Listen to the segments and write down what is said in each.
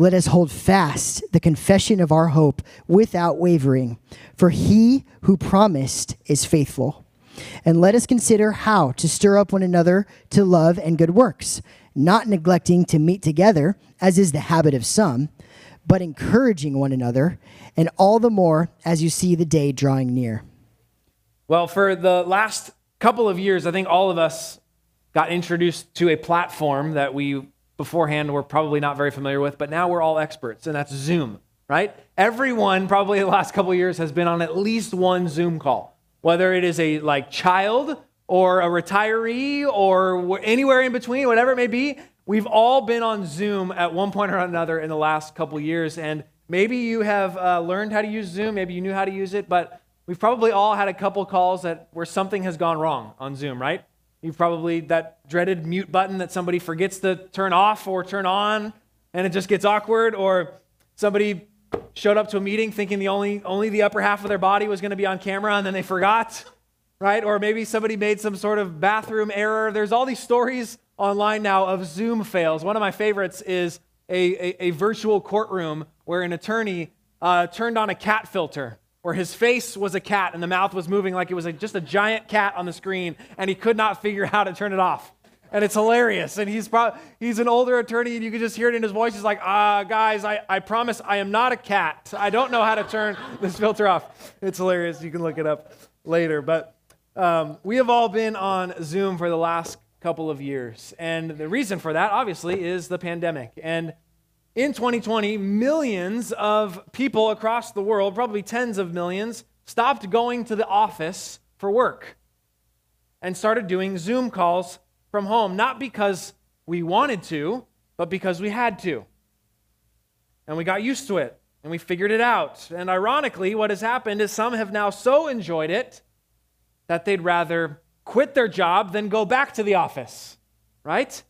Let us hold fast the confession of our hope without wavering, for he who promised is faithful. And let us consider how to stir up one another to love and good works, not neglecting to meet together, as is the habit of some, but encouraging one another, and all the more as you see the day drawing near. Well, for the last couple of years, I think all of us got introduced to a platform that we beforehand were probably not very familiar with, but now we're all experts, and that's Zoom, right? Everyone probably the last couple years has been on at least one Zoom call, whether it is a like child or a retiree or anywhere in between, whatever it may be. We've all been on Zoom at one point or another in the last couple years, and maybe you have uh, learned how to use Zoom, maybe you knew how to use it, but we've probably all had a couple calls that where something has gone wrong on Zoom, right? You've probably that dreaded mute button that somebody forgets to turn off or turn on and it just gets awkward or somebody showed up to a meeting thinking the only only the upper half of their body was going to be on camera and then they forgot, right? Or maybe somebody made some sort of bathroom error. There's all these stories online now of Zoom fails. One of my favorites is a, a, a virtual courtroom where an attorney uh, turned on a cat filter where his face was a cat and the mouth was moving like it was a, just a giant cat on the screen, and he could not figure out how to turn it off. And it's hilarious. And he's pro- he's an older attorney, and you can just hear it in his voice. He's like, ah, guys, I, I promise I am not a cat. I don't know how to turn this filter off. It's hilarious. You can look it up later. But um, we have all been on Zoom for the last couple of years. And the reason for that, obviously, is the pandemic. And in 2020, millions of people across the world, probably tens of millions, stopped going to the office for work and started doing Zoom calls from home, not because we wanted to, but because we had to. And we got used to it and we figured it out. And ironically, what has happened is some have now so enjoyed it that they'd rather quit their job than go back to the office, right?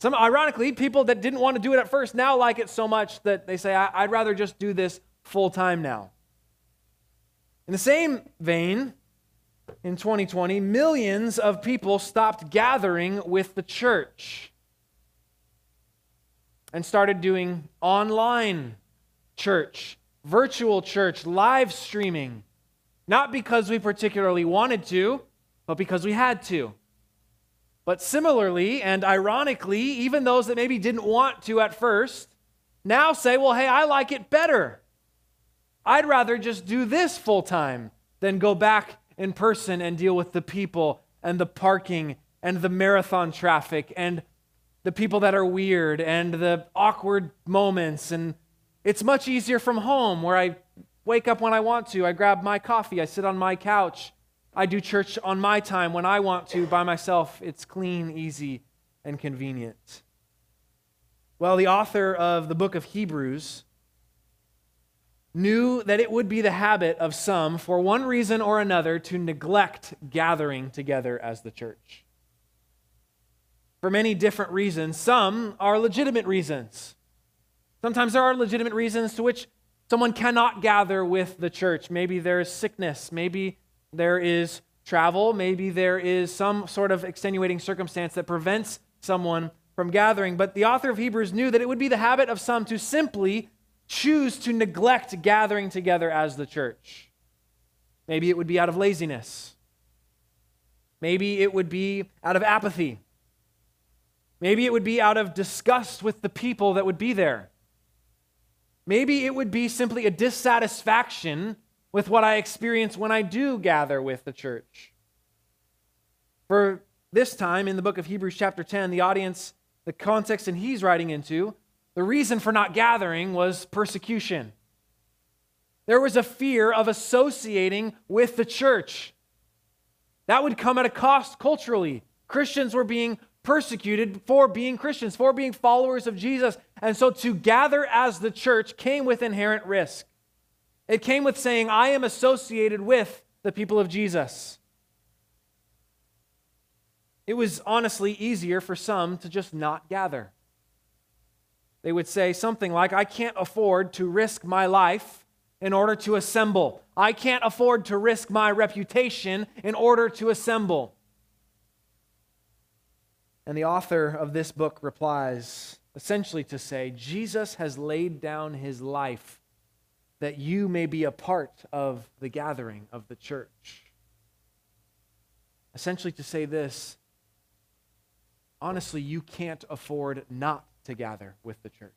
Some, ironically, people that didn't want to do it at first now like it so much that they say, I'd rather just do this full time now. In the same vein, in 2020, millions of people stopped gathering with the church and started doing online church, virtual church, live streaming. Not because we particularly wanted to, but because we had to. But similarly and ironically, even those that maybe didn't want to at first now say, well, hey, I like it better. I'd rather just do this full time than go back in person and deal with the people and the parking and the marathon traffic and the people that are weird and the awkward moments. And it's much easier from home where I wake up when I want to. I grab my coffee, I sit on my couch, I do church on my time when I want to by myself. It's clean, easy, and convenient. Well, the author of the book of Hebrews knew that it would be the habit of some, for one reason or another, to neglect gathering together as the church. For many different reasons. Some are legitimate reasons. Sometimes there are legitimate reasons to which someone cannot gather with the church. Maybe there is sickness. Maybe there is travel, maybe there is some sort of extenuating circumstance that prevents someone from gathering. But the author of Hebrews knew that it would be the habit of some to simply choose to neglect gathering together as the church. Maybe it would be out of laziness. Maybe it would be out of apathy. Maybe it would be out of disgust with the people that would be there. Maybe it would be simply a dissatisfaction with what I experience when I do gather with the church. For this time in the book of Hebrews, chapter 10, the audience, the context that he's writing into, the reason for not gathering was persecution. There was a fear of associating with the church. That would come at a cost culturally. Christians were being persecuted for being Christians, for being followers of Jesus. And so to gather as the church came with inherent risk. It came with saying, I am associated with the people of Jesus. It was honestly easier for some to just not gather. They would say something like, I can't afford to risk my life in order to assemble. I can't afford to risk my reputation in order to assemble. And the author of this book replies essentially to say, Jesus has laid down his life that you may be a part of the gathering of the church. Essentially, to say this honestly, you can't afford not to gather with the church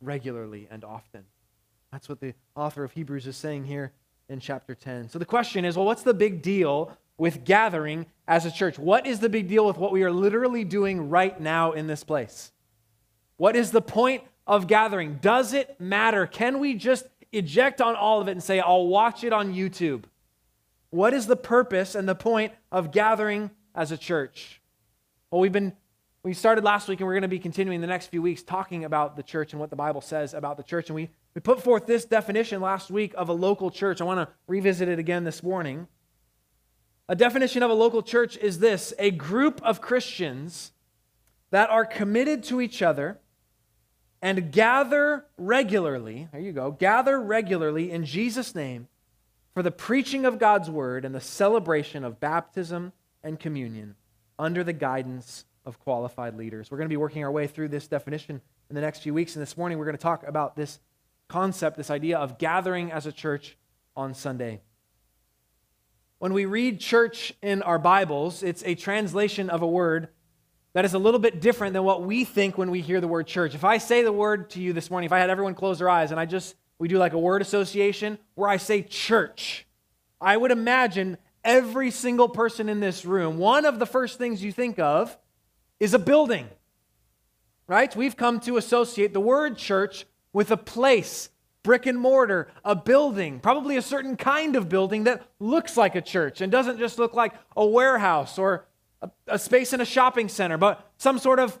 regularly and often. That's what the author of Hebrews is saying here in chapter 10. So the question is well, what's the big deal with gathering as a church? What is the big deal with what we are literally doing right now in this place? What is the point of gathering? Does it matter? Can we just eject on all of it and say, I'll watch it on YouTube? What is the purpose and the point of gathering as a church? Well, we've been we started last week and we're going to be continuing the next few weeks talking about the church and what the Bible says about the church. And we, we put forth this definition last week of a local church. I want to revisit it again this morning. A definition of a local church is this a group of Christians that are committed to each other and gather regularly, there you go, gather regularly in Jesus' name for the preaching of God's word and the celebration of baptism and communion under the guidance of qualified leaders. We're going to be working our way through this definition in the next few weeks. And this morning, we're going to talk about this concept, this idea of gathering as a church on Sunday. When we read church in our Bibles, it's a translation of a word that is a little bit different than what we think when we hear the word church. If I say the word to you this morning, if I had everyone close their eyes and I just, we do like a word association where I say church, I would imagine every single person in this room, one of the first things you think of is a building, right? We've come to associate the word church with a place, brick and mortar, a building, probably a certain kind of building that looks like a church and doesn't just look like a warehouse or a, a space in a shopping center, but some sort of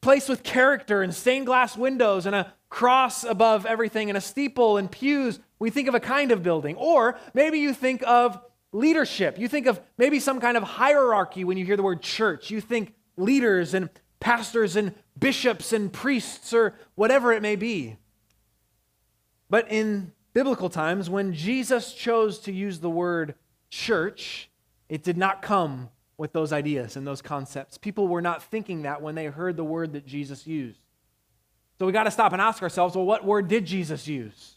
place with character and stained glass windows and a cross above everything and a steeple and pews. We think of a kind of building. Or maybe you think of leadership. You think of maybe some kind of hierarchy when you hear the word church. You think leaders and pastors and bishops and priests or whatever it may be. But in biblical times, when Jesus chose to use the word church, it did not come with those ideas and those concepts. People were not thinking that when they heard the word that Jesus used. So we got to stop and ask ourselves well, what word did Jesus use?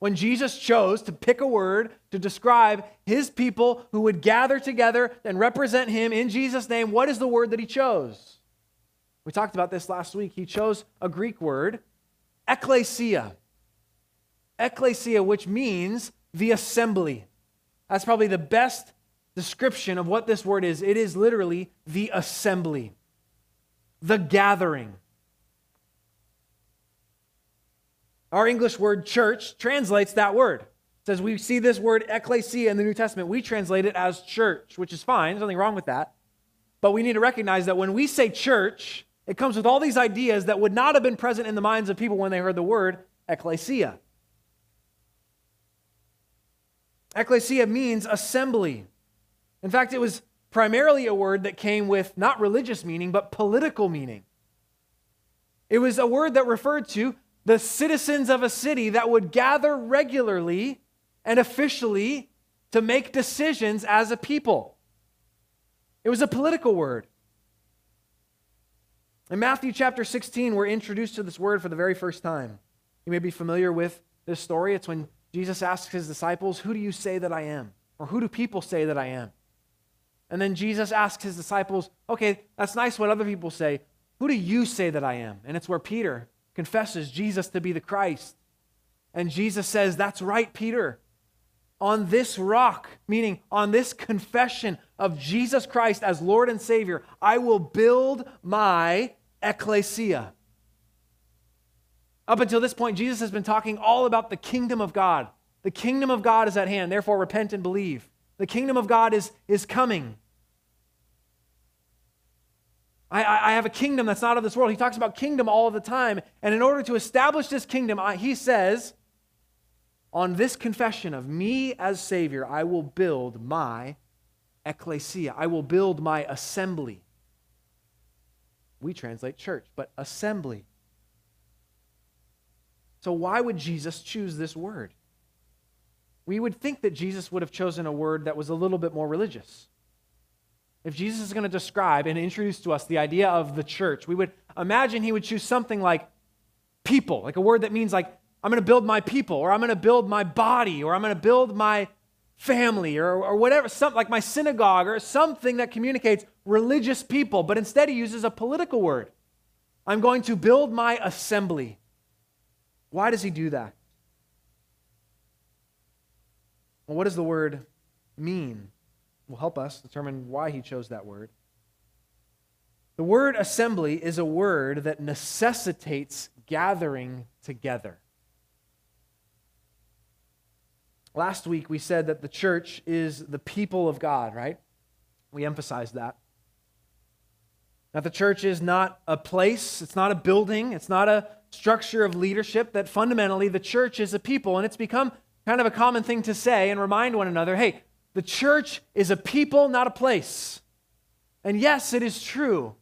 When Jesus chose to pick a word to describe his people who would gather together and represent him in Jesus' name, what is the word that he chose? We talked about this last week. He chose a Greek word, ekklesia. Ekklesia, which means the assembly. That's probably the best description of what this word is. It is literally the assembly, the gathering. Our English word church translates that word. It says we see this word ecclesia in the New Testament. We translate it as church, which is fine. There's nothing wrong with that. But we need to recognize that when we say church, it comes with all these ideas that would not have been present in the minds of people when they heard the word ecclesia. Ecclesia means assembly. In fact, it was primarily a word that came with not religious meaning, but political meaning. It was a word that referred to the citizens of a city that would gather regularly and officially to make decisions as a people. It was a political word. In Matthew chapter 16, we're introduced to this word for the very first time. You may be familiar with this story. It's when Jesus asks his disciples, Who do you say that I am? Or who do people say that I am? And then Jesus asks his disciples, Okay, that's nice what other people say. Who do you say that I am? And it's where Peter confesses Jesus to be the Christ. And Jesus says, That's right, Peter. On this rock, meaning on this confession of Jesus Christ as Lord and Savior, I will build my ecclesia. Up until this point, Jesus has been talking all about the kingdom of God. The kingdom of God is at hand, therefore, repent and believe. The kingdom of God is, is coming. I, I, have a kingdom that's not of this world. He talks about kingdom all the time. And in order to establish this kingdom, I, he says, on this confession of me as Savior, I will build my ecclesia. I will build my assembly. We translate church, but assembly. So, why would Jesus choose this word? We would think that Jesus would have chosen a word that was a little bit more religious. If Jesus is going to describe and introduce to us the idea of the church, we would imagine he would choose something like people, like a word that means like I'm going to build my people, or I'm going to build my body, or I'm going to build my family, or, or whatever, something like my synagogue, or something that communicates religious people. But instead, he uses a political word. I'm going to build my assembly. Why does he do that? Well, what does the word mean? Will help us determine why he chose that word. The word assembly is a word that necessitates gathering together. Last week we said that the church is the people of God, right? We emphasized that. That the church is not a place, it's not a building, it's not a structure of leadership, that fundamentally the church is a people. And it's become kind of a common thing to say and remind one another hey, the church is a people, not a place. And yes, it is true,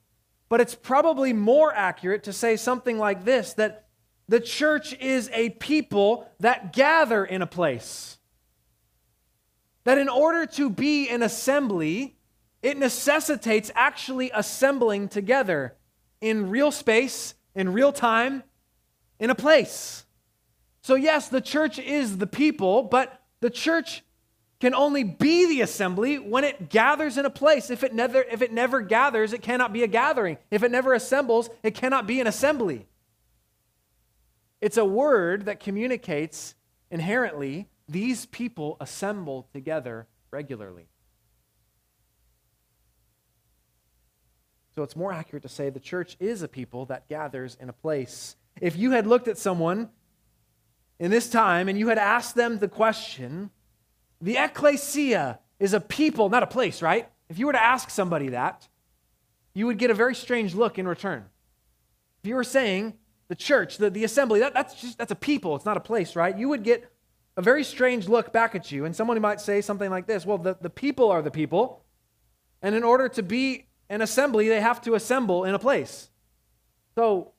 but it's probably more accurate to say something like this that the church is a people that gather in a place. That in order to be an assembly, it necessitates actually assembling together in real space, in real time, in a place. So, yes, the church is the people, but the church can only be the assembly when it gathers in a place. If it never, if it never gathers, it cannot be a gathering. If it never assembles, it cannot be an assembly. It's a word that communicates inherently these people assemble together regularly. So it's more accurate to say the church is a people that gathers in a place. If you had looked at someone in this time and you had asked them the question, the ecclesia is a people, not a place, right? If you were to ask somebody that, you would get a very strange look in return. If you were saying the church, the, the assembly, that, that's just that's a people, it's not a place, right? You would get a very strange look back at you. And someone might say something like this Well, the, the people are the people. And in order to be an assembly, they have to assemble in a place. So,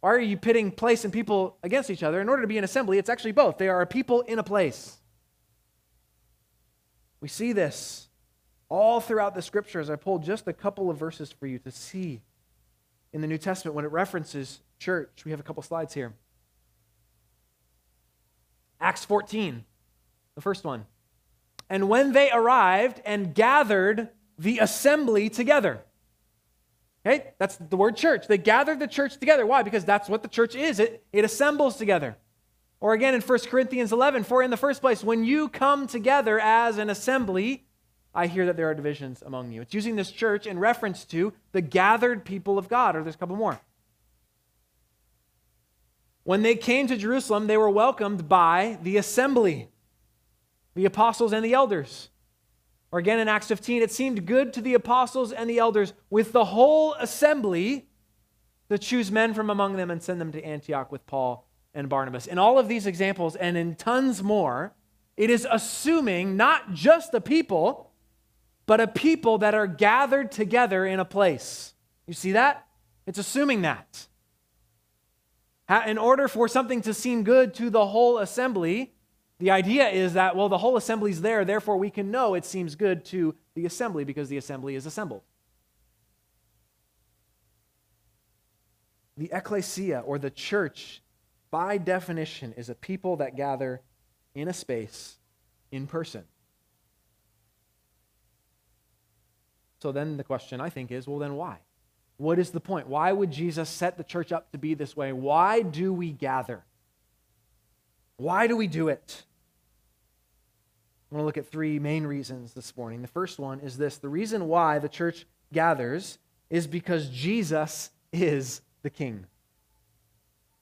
why are you pitting place and people against each other? In order to be an assembly, it's actually both. They are a people in a place. We see this all throughout the scriptures. I pulled just a couple of verses for you to see in the New Testament when it references church. We have a couple slides here. Acts 14, the first one. And when they arrived and gathered the assembly together. Okay, that's the word church. They gathered the church together. Why? Because that's what the church is. It, it assembles together. Or again in 1 Corinthians 11, for in the first place, when you come together as an assembly, I hear that there are divisions among you. It's using this church in reference to the gathered people of God, or there's a couple more. When they came to Jerusalem, they were welcomed by the assembly, the apostles and the elders. Or again in Acts 15, it seemed good to the apostles and the elders with the whole assembly to choose men from among them and send them to Antioch with Paul and Barnabas. In all of these examples and in tons more, it is assuming not just a people, but a people that are gathered together in a place. You see that? It's assuming that. In order for something to seem good to the whole assembly, the idea is that, well, the whole assembly's there, therefore we can know it seems good to the assembly because the assembly is assembled. The ecclesia, or the church, by definition, is a people that gather in a space, in person. So then the question, I think, is well, then why? What is the point? Why would Jesus set the church up to be this way? Why do we gather? Why do we do it? I want to look at three main reasons this morning. The first one is this the reason why the church gathers is because Jesus is the king.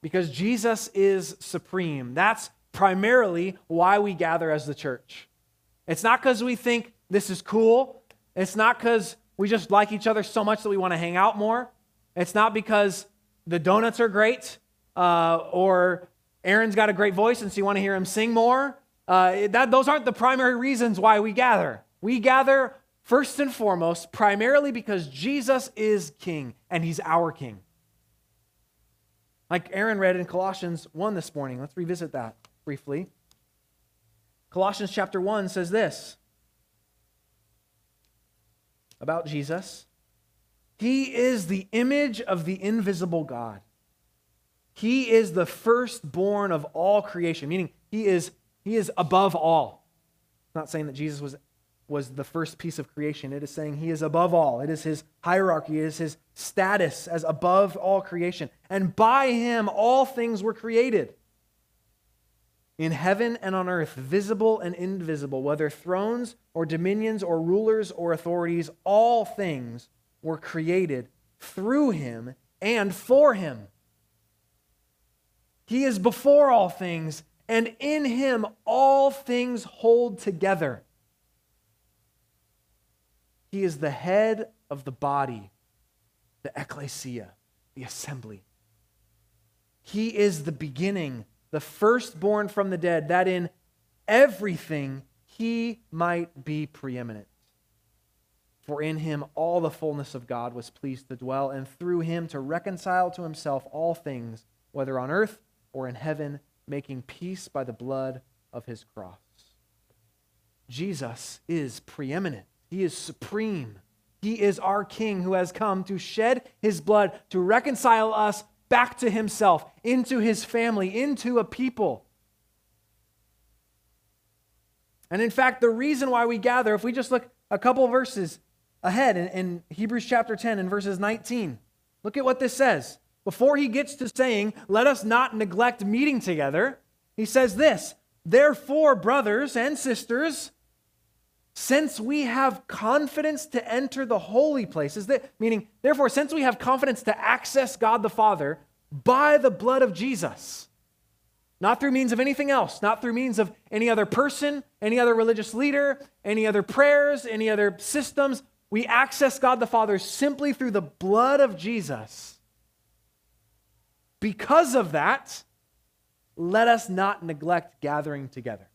Because Jesus is supreme. That's primarily why we gather as the church. It's not because we think this is cool. It's not because we just like each other so much that we want to hang out more. It's not because the donuts are great uh, or Aaron's got a great voice and so you want to hear him sing more. Uh, that, those aren't the primary reasons why we gather. We gather first and foremost primarily because Jesus is king and he's our king. Like Aaron read in Colossians 1 this morning. Let's revisit that briefly. Colossians chapter 1 says this about Jesus He is the image of the invisible God. He is the firstborn of all creation, meaning he is, he is above all. It's not saying that Jesus was, was the first piece of creation. It is saying he is above all. It is his hierarchy, it is his status as above all creation. And by him, all things were created in heaven and on earth, visible and invisible, whether thrones or dominions or rulers or authorities, all things were created through him and for him. He is before all things, and in him all things hold together. He is the head of the body, the ecclesia, the assembly. He is the beginning the firstborn from the dead, that in everything he might be preeminent. For in him all the fullness of God was pleased to dwell, and through him to reconcile to himself all things, whether on earth or in heaven, making peace by the blood of his cross. Jesus is preeminent, he is supreme. He is our King who has come to shed his blood to reconcile us back to himself, into his family, into a people. And in fact, the reason why we gather, if we just look a couple verses ahead in, in, Hebrews chapter 10 and verses 19, look at what this says. Before he gets to saying, let us not neglect meeting together, he says this Therefore, brothers and sisters, since we have confidence to enter the holy places, that, meaning, therefore, since we have confidence to access God the Father by the blood of Jesus, not through means of anything else, not through means of any other person, any other religious leader, any other prayers, any other systems, we access God the Father simply through the blood of Jesus. Because of that, let us not neglect gathering together.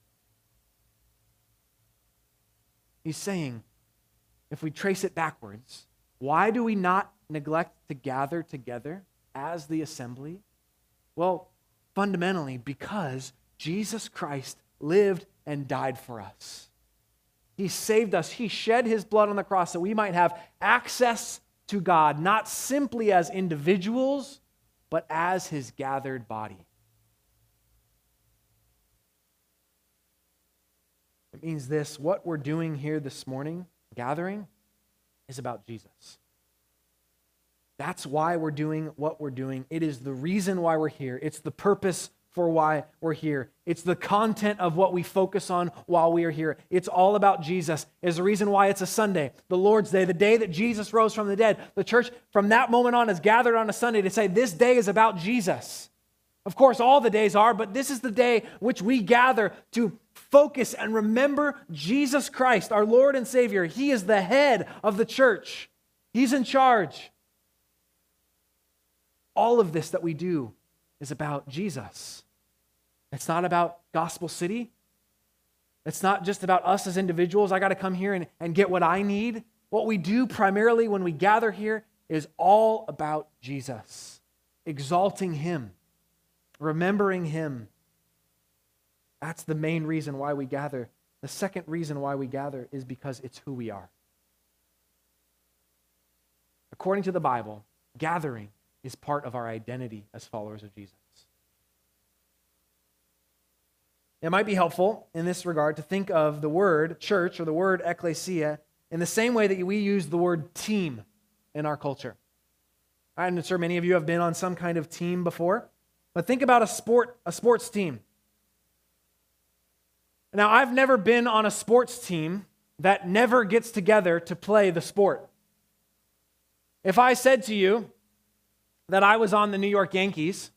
He's saying, if we trace it backwards, why do we not neglect to gather together as the assembly? Well, fundamentally, because Jesus Christ lived and died for us. He saved us. He shed his blood on the cross so we might have access to God, not simply as individuals, but as his gathered body. It means this what we're doing here this morning, gathering, is about Jesus. That's why we're doing what we're doing. It is the reason why we're here. It's the purpose for why we're here. It's the content of what we focus on while we are here. It's all about Jesus. Is the reason why it's a Sunday, the Lord's Day, the day that Jesus rose from the dead. The church from that moment on is gathered on a Sunday to say this day is about Jesus. Of course, all the days are, but this is the day which we gather to focus and remember Jesus Christ, our Lord and Savior. He is the head of the church, He's in charge. All of this that we do is about Jesus. It's not about Gospel City. It's not just about us as individuals. I got to come here and, and get what I need. What we do primarily when we gather here is all about Jesus, exalting Him remembering Him. That's the main reason why we gather. The second reason why we gather is because it's who we are. According to the Bible, gathering is part of our identity as followers of Jesus. It might be helpful in this regard to think of the word church or the word ecclesia in the same way that we use the word team in our culture. I'm sure many of you have been on some kind of team before. But think about a sport, a sports team. Now, I've never been on a sports team that never gets together to play the sport. If I said to you that I was on the New York Yankees,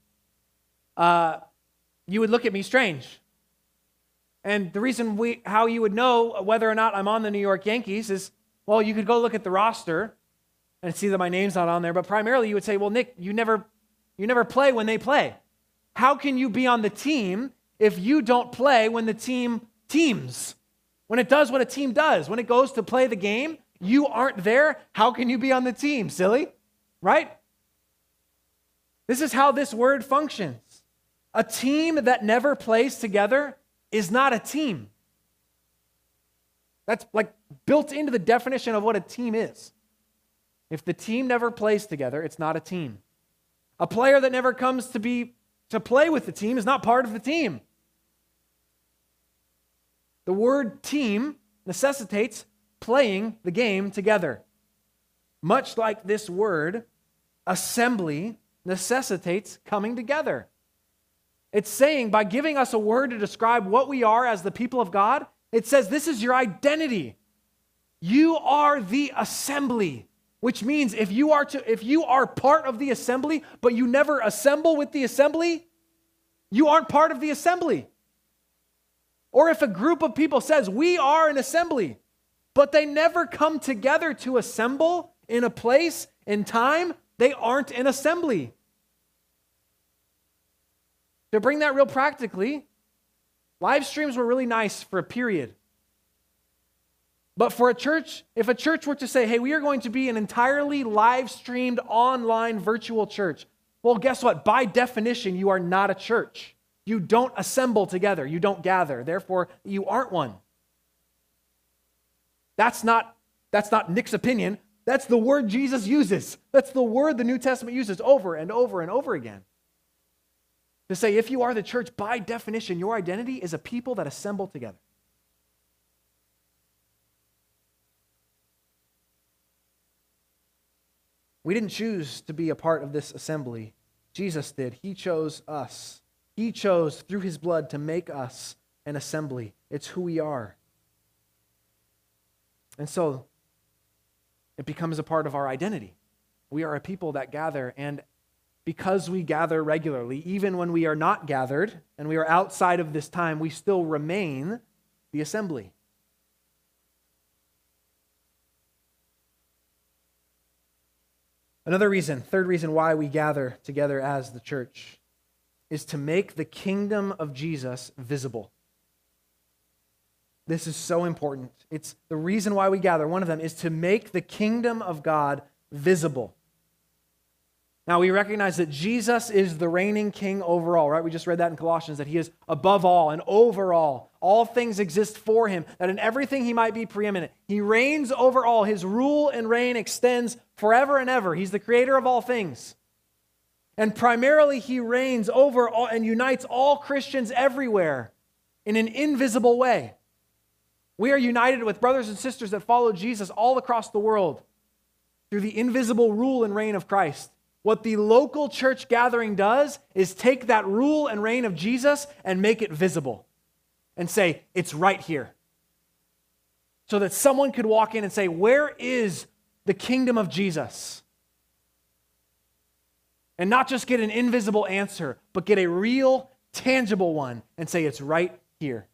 uh, you would look at me strange. And the reason we, how you would know whether or not I'm on the New York Yankees is Well, you could go look at the roster and see that my name's not on there, but primarily you would say, well, Nick, you never, you never play when they play. How can you be on the team if you don't play when the team teams? When it does what a team does, when it goes to play the game, you aren't there. How can you be on the team? Silly, right? This is how this word functions. A team that never plays together is not a team. That's like built into the definition of what a team is. If the team never plays together, it's not a team. A player that never comes to be to play with the team is not part of the team. The word team necessitates playing the game together. Much like this word, assembly necessitates coming together. It's saying by giving us a word to describe what we are as the people of God, it says this is your identity. You are the assembly, which means if you are to if you are part of the assembly but you never assemble with the assembly, you aren't part of the assembly. Or if a group of people says we are an assembly, but they never come together to assemble in a place in time, they aren't an assembly. To bring that real practically, live streams were really nice for a period. But for a church, if a church were to say, hey, we are going to be an entirely live streamed online virtual church, well, guess what? By definition, you are not a church. You don't assemble together, you don't gather. Therefore, you aren't one. That's not, that's not Nick's opinion. That's the word Jesus uses. That's the word the New Testament uses over and over and over again. To say, if you are the church, by definition, your identity is a people that assemble together. We didn't choose to be a part of this assembly. Jesus did. He chose us. He chose through his blood to make us an assembly. It's who we are. And so it becomes a part of our identity. We are a people that gather, and because we gather regularly, even when we are not gathered and we are outside of this time, we still remain the assembly. Another reason, third reason why we gather together as the church is to make the kingdom of Jesus visible. This is so important. It's the reason why we gather. One of them is to make the kingdom of God visible. Now, we recognize that Jesus is the reigning king overall, right? We just read that in Colossians, that he is above all and over all. All things exist for him, that in everything he might be preeminent. He reigns over all. His rule and reign extends forever and ever. He's the creator of all things. And primarily, he reigns over all and unites all Christians everywhere in an invisible way. We are united with brothers and sisters that follow Jesus all across the world through the invisible rule and reign of Christ. What the local church gathering does is take that rule and reign of Jesus and make it visible and say, it's right here. So that someone could walk in and say, Where is the kingdom of Jesus? And not just get an invisible answer, but get a real, tangible one and say, It's right here.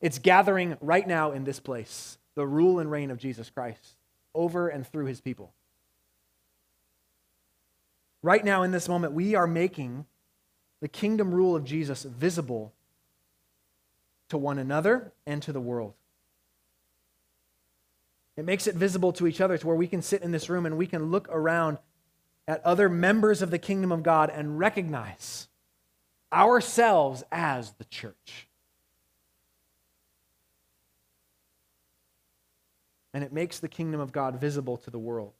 It's gathering right now in this place, the rule and reign of Jesus Christ over and through his people. Right now, in this moment, we are making the kingdom rule of Jesus visible to one another and to the world. It makes it visible to each other to where we can sit in this room and we can look around at other members of the kingdom of God and recognize ourselves as the church. and it makes the kingdom of God visible to the world.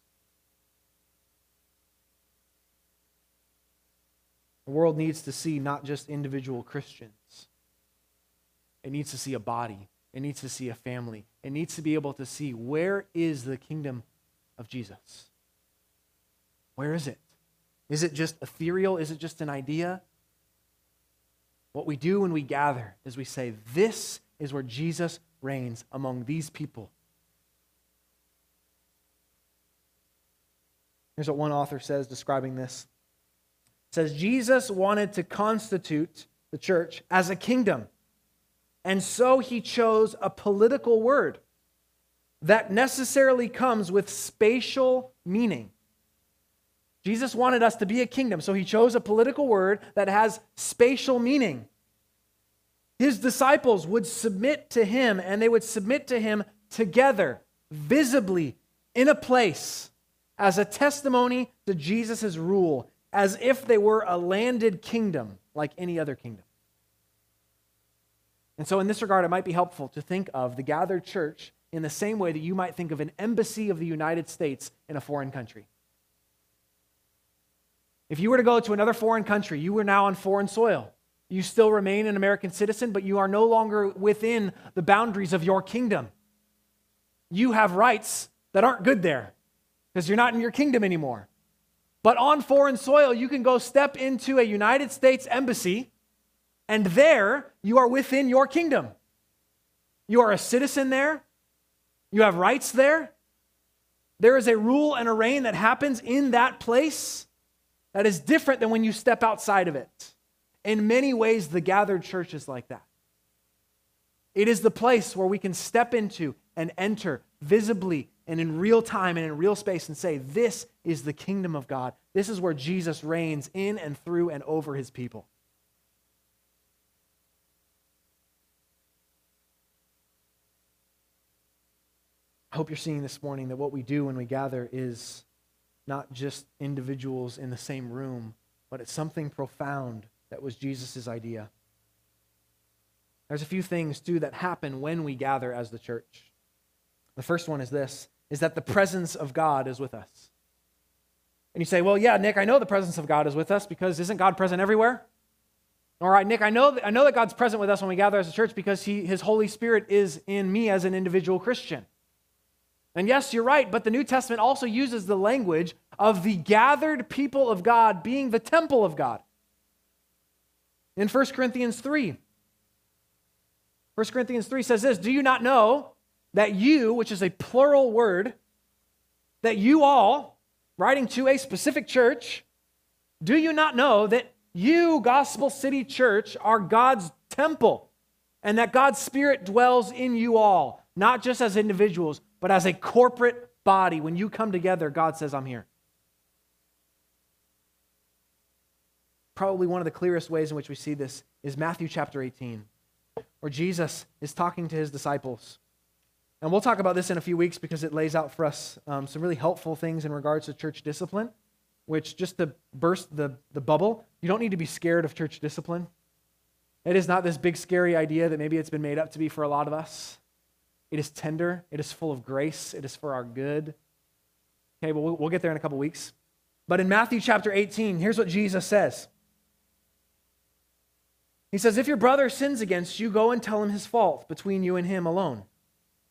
The world needs to see not just individual Christians, it needs to see a body, it needs to see a family, it needs to be able to see where is the kingdom of Jesus? Where is it? Is it just ethereal? Is it just an idea? What we do when we gather is we say, This is where Jesus reigns among these people Here's what one author says describing this. Says Jesus wanted to constitute the church as a kingdom. And so he chose a political word. that necessarily comes with spatial meaning. Jesus wanted us to be a kingdom, so he chose a political word that has spatial meaning. His disciples would submit to him, and they would submit to him together, visibly, in a place, as a testimony to Jesus' rule, as if they were a landed kingdom like any other kingdom. And so, in this regard, it might be helpful to think of the gathered church in the same way that you might think of an embassy of the United States in a foreign country. If you were to go to another foreign country, you are now on foreign soil. You still remain an American citizen, but you are no longer within the boundaries of your kingdom. You have rights that aren't good there because you're not in your kingdom anymore. But on foreign soil, you can go step into a United States embassy, and there you are within your kingdom. You are a citizen there, you have rights there. There is a rule and a reign that happens in that place that is different than when you step outside of it. In many ways, the gathered church is like that. It is the place where we can step into and enter visibly and in real time and in real space and say, This is the kingdom of God. This is where Jesus reigns in and through and over his people. I hope you're seeing this morning that what we do when we gather is not just individuals in the same room, but it's something profound that was Jesus' idea. There's a few things, too, that happen when we gather as the church. The first one is this is that the presence of God is with us. And you say, well, yeah, Nick, I know the presence of God is with us because isn't God present everywhere? All right, Nick, I know, that, I know that God's present with us when we gather as a church because he, his Holy Spirit is in me as an individual Christian. And yes, you're right, but the New Testament also uses the language of the gathered people of God being the temple of God. In 1 Corinthians 3, 1 Corinthians 3 says this Do you not know that you, which is a plural word, that you all, writing to a specific church, do you not know that you, Gospel City Church, are God's temple and that God's Spirit dwells in you all, not just as individuals, but as a corporate body, when you come together, God says, I'm here. Probably one of the clearest ways in which we see this is Matthew chapter 18, where Jesus is talking to his disciples. And we'll talk about this in a few weeks because it lays out for us um, some really helpful things in regards to church discipline, which, just to burst the, the bubble, you don't need to be scared of church discipline. It is not this big, scary idea that maybe it's been made up to be for a lot of us. It is tender. It is full of grace. It is for our good. Okay, well, we'll get there in a couple weeks. But in Matthew chapter 18, here's what Jesus says He says, If your brother sins against you, go and tell him his fault between you and him alone.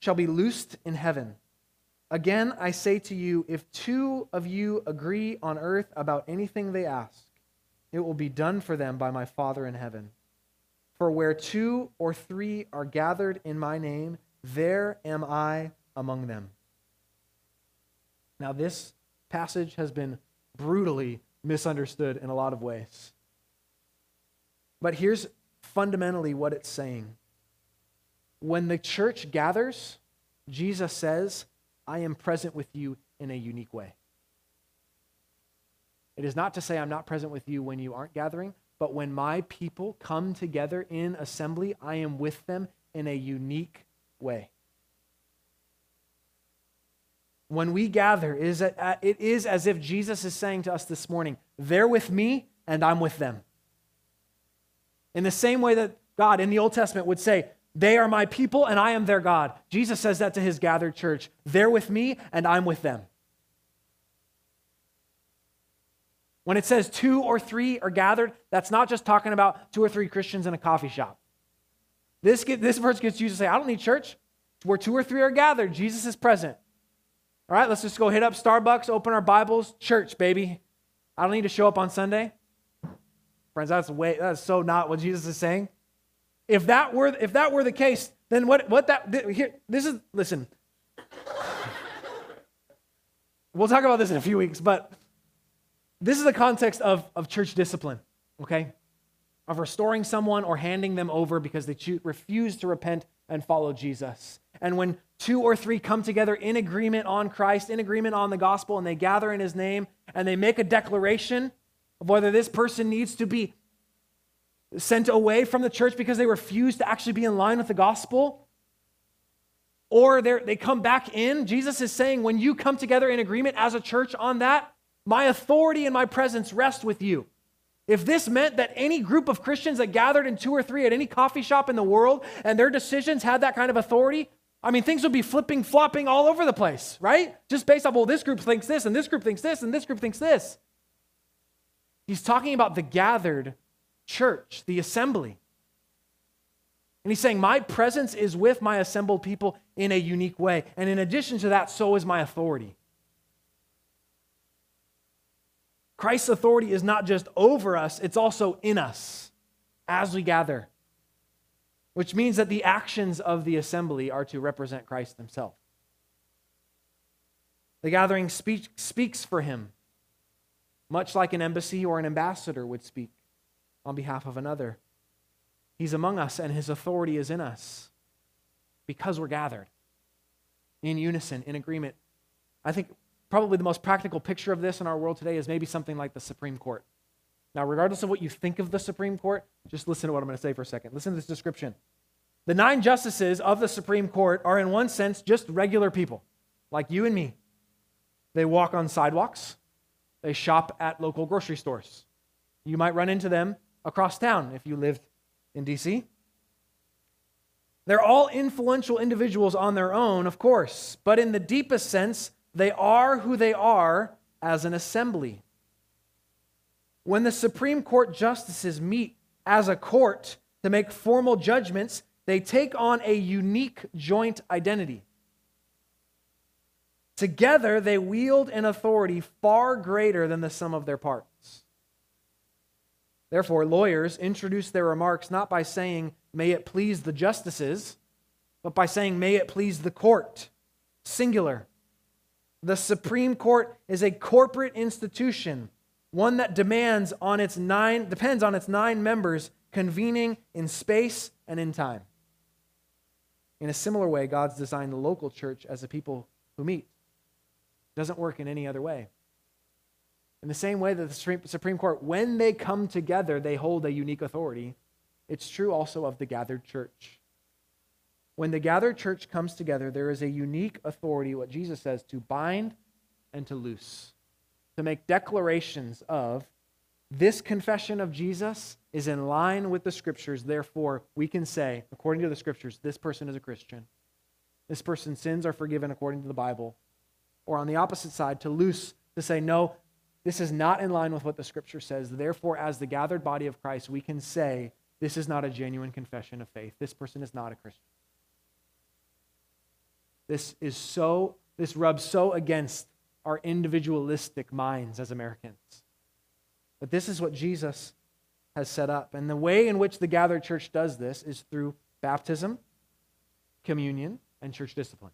shall be loosed in heaven. Again, I say to you, if two of you agree on earth about anything they ask, it will be done for them by my Father in heaven. For where two or three are gathered in my name, there am I among them. Now, this passage has been brutally misunderstood in a lot of ways. But here's fundamentally what it's saying. When the church gathers, Jesus says, I am present with you in a unique way. It is not to say I'm not present with you when you aren't gathering, but when my people come together in assembly, I am with them in a unique way when we gather, it is as if Jesus is saying to us this morning, they're with me and I'm with them. In the same way that God in the Old Testament would say, they are my people and I am their God. Jesus says that to his gathered church. They're with me and I'm with them. When it says two or three are gathered, that's not just talking about two or three Christians in a coffee shop. This, get, this verse gets you to say, I don't need church. Where two or three are gathered, Jesus is present. All right, let's just go hit up Starbucks, open our Bibles, church, baby. I don't need to show up on Sunday. Friends, that's way that's so not what Jesus is saying. If that were if that were the case, then what what that here this is listen. we'll talk about this in a few weeks, but this is the context of, of church discipline, okay? Of restoring someone or handing them over because they choose, refuse to repent and follow Jesus. And when two or three come together in agreement on Christ, in agreement on the gospel, and they gather in his name and they make a declaration of whether this person needs to be sent away from the church because they refuse to actually be in line with the gospel, or they they come back in, Jesus is saying, when you come together in agreement as a church on that, my authority and my presence rest with you. If this meant that any group of Christians that gathered in two or three at any coffee shop in the world and their decisions had that kind of authority, I mean, things would be flipping, flopping all over the place, right? Just based off, well, this group thinks this, and this group thinks this, and this group thinks this. He's talking about the gathered church, the assembly. And he's saying, My presence is with my assembled people in a unique way. And in addition to that, so is my authority. Christ's authority is not just over us, it's also in us as we gather, which means that the actions of the assembly are to represent Christ himself. The gathering speak, speaks for him much like an embassy or an ambassador would speak on behalf of another. He's among us, and his authority is in us because we're gathered in unison, in agreement. I think probably the most practical picture of this in our world today is maybe something like the Supreme Court. Now, regardless of what you think of the Supreme Court, just listen to what I'm going to say for a second. Listen to this description. The nine justices of the Supreme Court are, in one sense, just regular people, like you and me. They walk on sidewalks, they shop at local grocery stores. You might run into them across town if you lived in DC. They're all influential individuals on their own, of course, but in the deepest sense, they are who they are as an assembly. When the Supreme Court justices meet as a court to make formal judgments, they take on a unique joint identity. Together, they wield an authority far greater than the sum of their parts. Therefore, lawyers introduce their remarks not by saying, May it please the justices, but by saying, May it please the court. Singular. The Supreme Court is a corporate institution, one that demands on its nine, depends on its nine members convening in space and in time. In a similar way, God's designed the local church as a people who meet It doesn't work in any other way. In the same way that the Supreme Court, when they come together, they hold a unique authority, it's true also of the gathered church. When the gathered church comes together, there is a unique authority, what Jesus says, to bind and to loose, to make declarations of this confession of Jesus is in line with the scriptures. Therefore, we can say, according to the scriptures, this person is a Christian. This person's sins are forgiven according to the Bible or on the opposite side, to loose, to say, no, this is not in line with what the scripture says. Therefore, as the gathered body of Christ, we can say, this is not a genuine confession of faith. This person is not a Christian. This is so, this rubs so against our individualistic minds as Americans. But this is what Jesus has set up. And the way in which the gathered church does this is through baptism, communion, and church discipline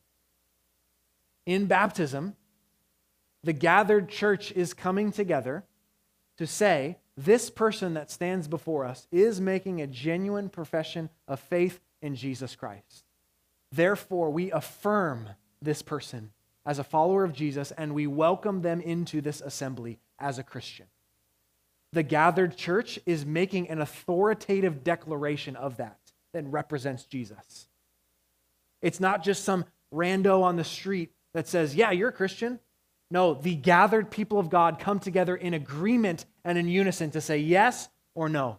in baptism, the gathered church is coming together to say, this person that stands before us is making a genuine profession of faith in Jesus Christ. Therefore, we affirm this person as a follower of Jesus and we welcome them into this assembly as a Christian. The gathered church is making an authoritative declaration of that that represents Jesus. It's not just some rando on the street that says, yeah, you're a Christian. No, the gathered people of God come together in agreement and in unison to say yes or no.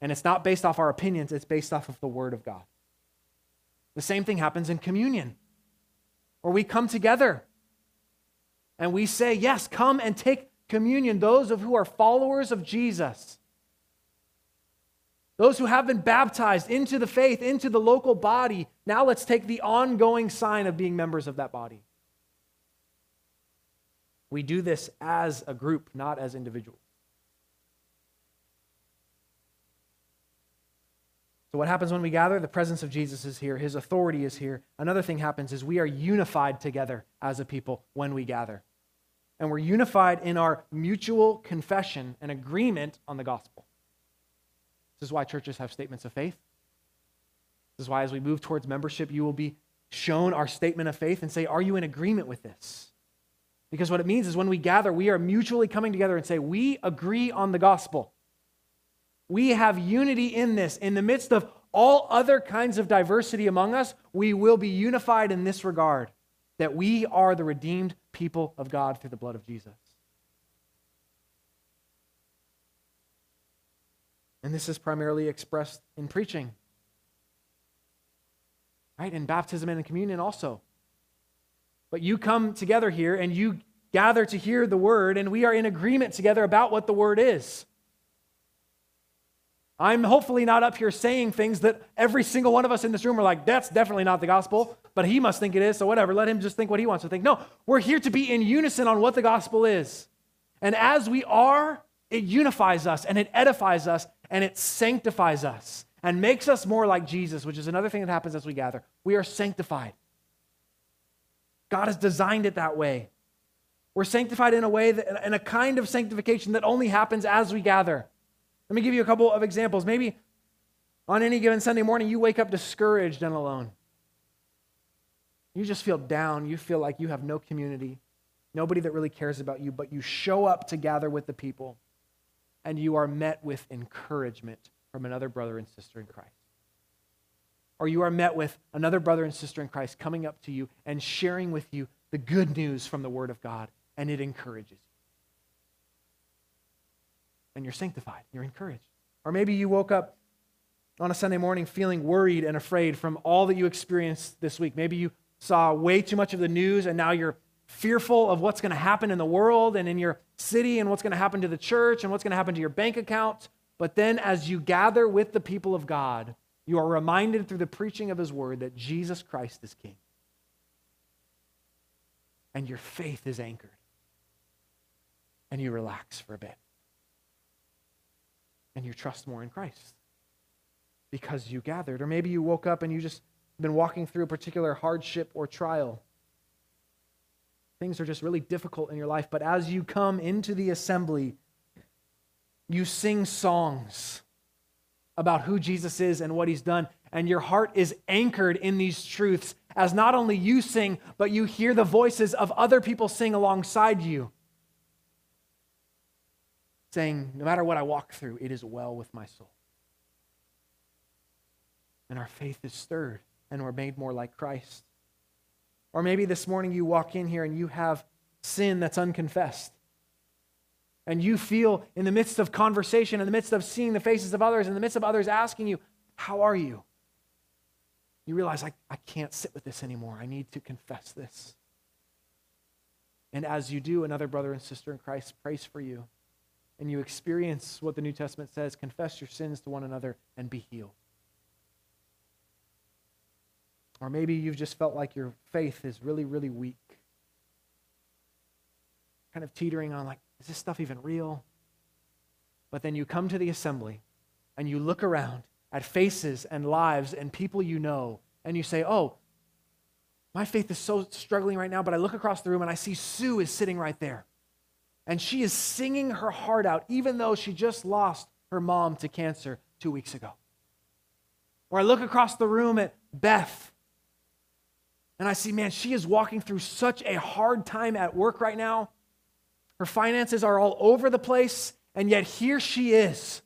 And it's not based off our opinions, it's based off of the Word of God. The same thing happens in communion, where we come together and we say, yes, come and take communion, those of who are followers of Jesus. Those who have been baptized into the faith, into the local body, now let's take the ongoing sign of being members of that body. We do this as a group, not as individuals. So, what happens when we gather? The presence of Jesus is here, his authority is here. Another thing happens is we are unified together as a people when we gather. And we're unified in our mutual confession and agreement on the gospel. This is why churches have statements of faith. This is why, as we move towards membership, you will be shown our statement of faith and say, Are you in agreement with this? Because what it means is when we gather, we are mutually coming together and say, We agree on the gospel. We have unity in this. In the midst of all other kinds of diversity among us, we will be unified in this regard that we are the redeemed people of God through the blood of Jesus. And this is primarily expressed in preaching, right? In baptism and in communion also. But you come together here and you gather to hear the word, and we are in agreement together about what the word is. I'm hopefully not up here saying things that every single one of us in this room are like, that's definitely not the gospel, but he must think it is, so whatever. Let him just think what he wants to think. No, we're here to be in unison on what the gospel is. And as we are, it unifies us and it edifies us and it sanctifies us and makes us more like Jesus, which is another thing that happens as we gather. We are sanctified. God has designed it that way. We're sanctified in a way, that, in a kind of sanctification that only happens as we gather. Let me give you a couple of examples. Maybe on any given Sunday morning, you wake up discouraged and alone. You just feel down. You feel like you have no community, nobody that really cares about you, but you show up to gather with the people and you are met with encouragement from another brother and sister in Christ. Or you are met with another brother and sister in Christ coming up to you and sharing with you the good news from the Word of God, and it encourages you and you're sanctified, you're encouraged. Or maybe you woke up on a Sunday morning feeling worried and afraid from all that you experienced this week. Maybe you saw way too much of the news and now you're fearful of what's going to happen in the world and in your city and what's going to happen to the church and what's going to happen to your bank account. But then as you gather with the people of God, you are reminded through the preaching of his word that Jesus Christ is king. And your faith is anchored. And you relax for a bit and you trust more in Christ because you gathered. Or maybe you woke up and you just been walking through a particular hardship or trial. Things are just really difficult in your life, but as you come into the assembly, you sing songs about who Jesus is and what he's done, and your heart is anchored in these truths as not only you sing, but you hear the voices of other people sing alongside you saying, No matter what I walk through, it is well with my soul. And our faith is stirred and we're made more like Christ. Or maybe this morning you walk in here and you have sin that's unconfessed. And you feel in the midst of conversation, in the midst of seeing the faces of others, in the midst of others asking you, How are you? You realize, I, I can't sit with this anymore. I need to confess this. And as you do, another brother and sister in Christ prays for you and you experience what the New Testament says confess your sins to one another and be healed. Or maybe you've just felt like your faith is really, really weak. Kind of teetering on, like, is this stuff even real? But then you come to the assembly and you look around at faces and lives and people you know, and you say, oh, my faith is so struggling right now, but I look across the room and I see Sue is sitting right there. And she is singing her heart out, even though she just lost her mom to cancer two weeks ago. Or I look across the room at Beth and I see, man, she is walking through such a hard time at work right now. Her finances are all over the place, and yet here she is,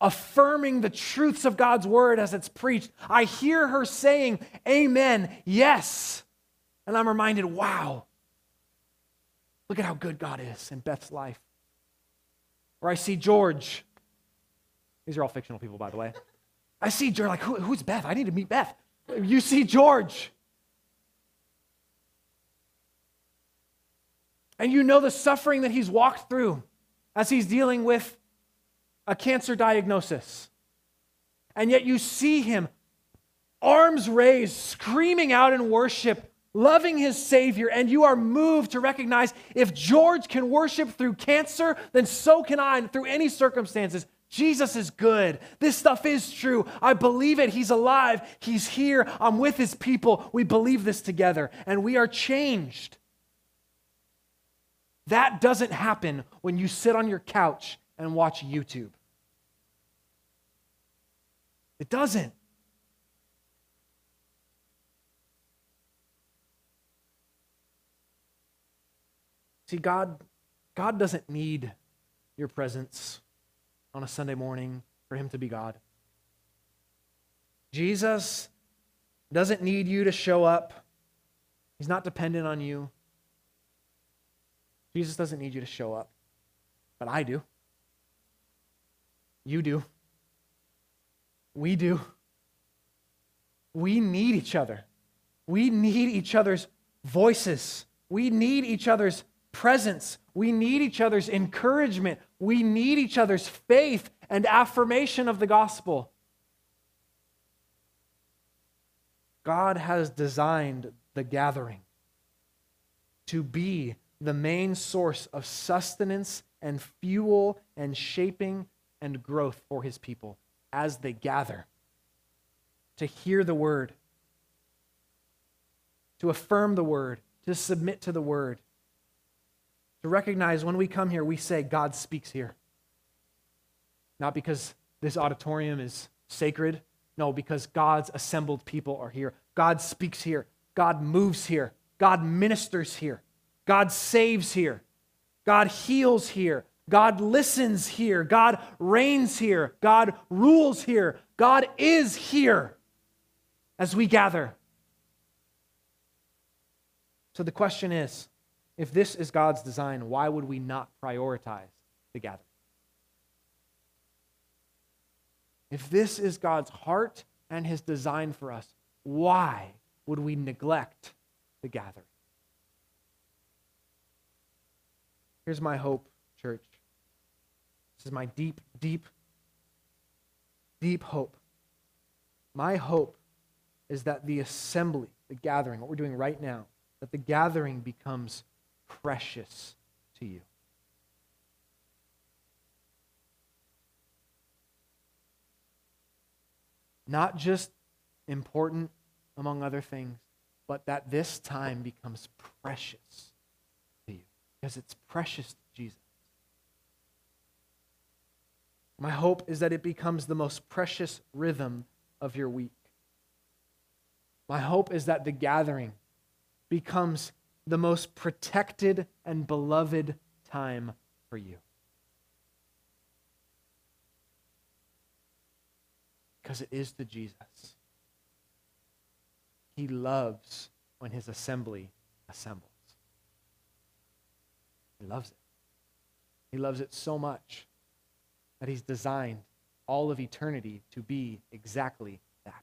affirming the truths of God's word as it's preached. I hear her saying, Amen, yes. And I'm reminded, wow, Look at how good God is in Beth's life. Or I see George. These are all fictional people, by the way. I see George, like, Who, who's Beth? I need to meet Beth. You see George. And you know the suffering that he's walked through as he's dealing with a cancer diagnosis. And yet you see him, arms raised, screaming out in worship loving his Savior, and you are moved to recognize if George can worship through cancer, then so can I and through any circumstances. Jesus is good. This stuff is true. I believe it. He's alive. He's here. I'm with his people. We believe this together, and we are changed. That doesn't happen when you sit on your couch and watch YouTube. It doesn't. See, God, God doesn't need your presence on a Sunday morning for him to be God. Jesus doesn't need you to show up. He's not dependent on you. Jesus doesn't need you to show up, but I do. You do. We do. We need each other. We need each other's voices. We need each other's presence. We need each other's encouragement. We need each other's faith and affirmation of the gospel. God has designed the gathering to be the main source of sustenance and fuel and shaping and growth for his people as they gather to hear the word, to affirm the word, to submit to the word, to recognize when we come here, we say, God speaks here. Not because this auditorium is sacred, no, because God's assembled people are here. God speaks here. God moves here. God ministers here. God saves here. God heals here. God listens here. God reigns here. God rules here. God is here as we gather. So the question is if this is God's design, why would we not prioritize the gathering? If this is God's heart and his design for us, why would we neglect the gathering? Here's my hope, church. This is my deep, deep, deep hope. My hope is that the assembly, the gathering, what we're doing right now, that the gathering becomes precious to you. Not just important among other things, but that this time becomes precious because it's precious to Jesus. My hope is that it becomes the most precious rhythm of your week. My hope is that the gathering becomes the most protected and beloved time for you. Because it is to Jesus. He loves when his assembly assembles. He loves it. He loves it so much that he's designed all of eternity to be exactly that.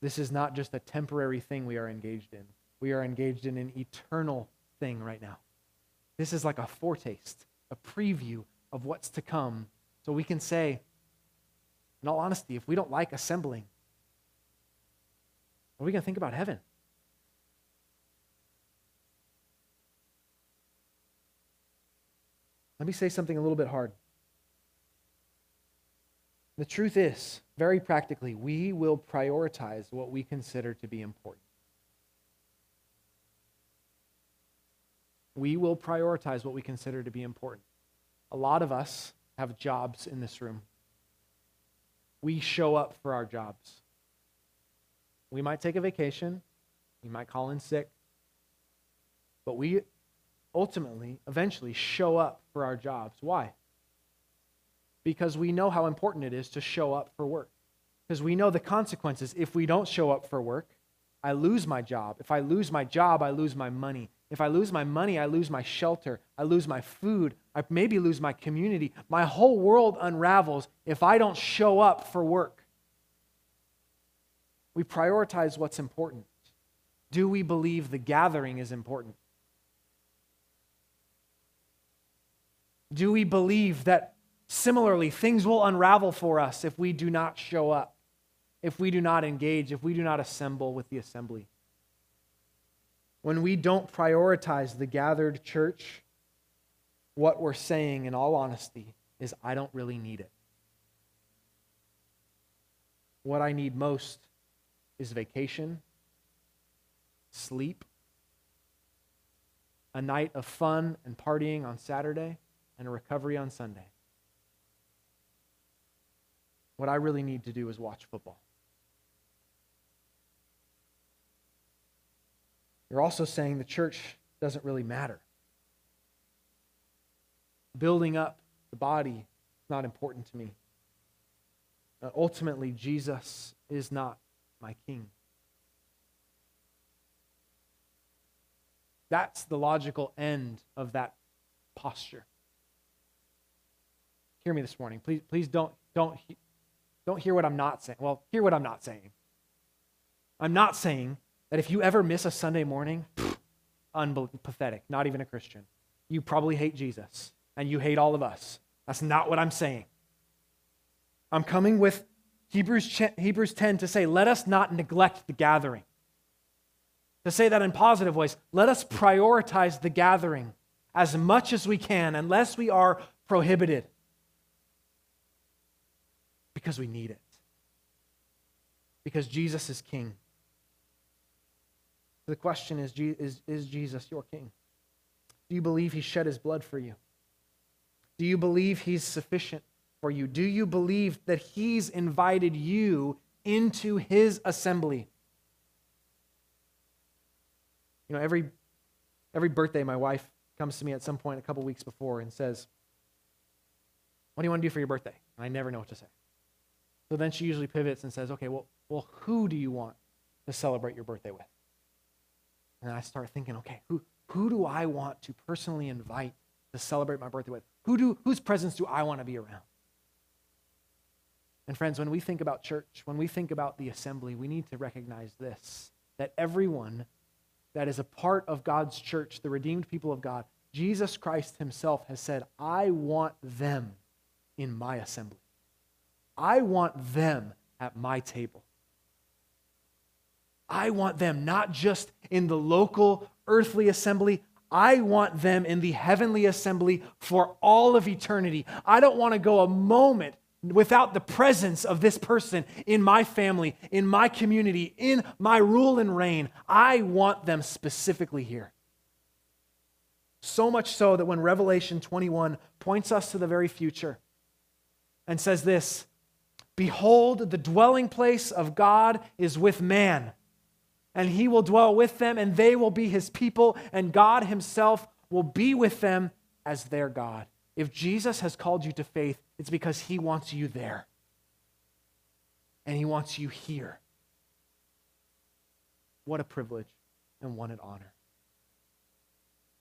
This is not just a temporary thing we are engaged in. We are engaged in an eternal thing right now. This is like a foretaste, a preview of what's to come. So we can say, in all honesty, if we don't like assembling, what are we going to think about heaven? Let me say something a little bit hard. The truth is, very practically, we will prioritize what we consider to be important. We will prioritize what we consider to be important. A lot of us have jobs in this room. We show up for our jobs. We might take a vacation, we might call in sick, but we ultimately, eventually, show up for our jobs. Why? Because we know how important it is to show up for work. Because we know the consequences. If we don't show up for work, I lose my job. If I lose my job, I lose my money. If I lose my money, I lose my shelter. I lose my food. I maybe lose my community. My whole world unravels if I don't show up for work. We prioritize what's important. Do we believe the gathering is important? Do we believe that similarly things will unravel for us if we do not show up? if we do not engage, if we do not assemble with the assembly. When we don't prioritize the gathered church, what we're saying, in all honesty, is I don't really need it. What I need most is vacation, sleep, a night of fun and partying on Saturday, and a recovery on Sunday. What I really need to do is watch football. You're also saying the church doesn't really matter. Building up the body is not important to me. Uh, ultimately, Jesus is not my king. That's the logical end of that posture. Hear me this morning. Please, please don't, don't, don't hear what I'm not saying. Well, hear what I'm not saying. I'm not saying that if you ever miss a Sunday morning, unbelievable, pathetic, not even a Christian. You probably hate Jesus and you hate all of us. That's not what I'm saying. I'm coming with Hebrews, Hebrews 10 to say, let us not neglect the gathering. To say that in positive ways, let us prioritize the gathering as much as we can, unless we are prohibited, because we need it. Because Jesus is King. The question is, is, is Jesus your king? Do you believe he shed his blood for you? Do you believe he's sufficient for you? Do you believe that he's invited you into his assembly? You know, every, every birthday, my wife comes to me at some point a couple weeks before and says, What do you want to do for your birthday? And I never know what to say. So then she usually pivots and says, Okay, well, well who do you want to celebrate your birthday with? And I start thinking, okay, who, who do I want to personally invite to celebrate my birthday with? Who do, whose presence do I want to be around? And friends, when we think about church, when we think about the assembly, we need to recognize this that everyone that is a part of God's church, the redeemed people of God, Jesus Christ himself has said, I want them in my assembly. I want them at my table. I want them not just in the local earthly assembly, I want them in the heavenly assembly for all of eternity. I don't want to go a moment without the presence of this person in my family, in my community, in my rule and reign. I want them specifically here. So much so that when Revelation 21 points us to the very future and says this Behold, the dwelling place of God is with man and he will dwell with them, and they will be his people, and God himself will be with them as their God. If Jesus has called you to faith, it's because he wants you there, and he wants you here. What a privilege and what an honor.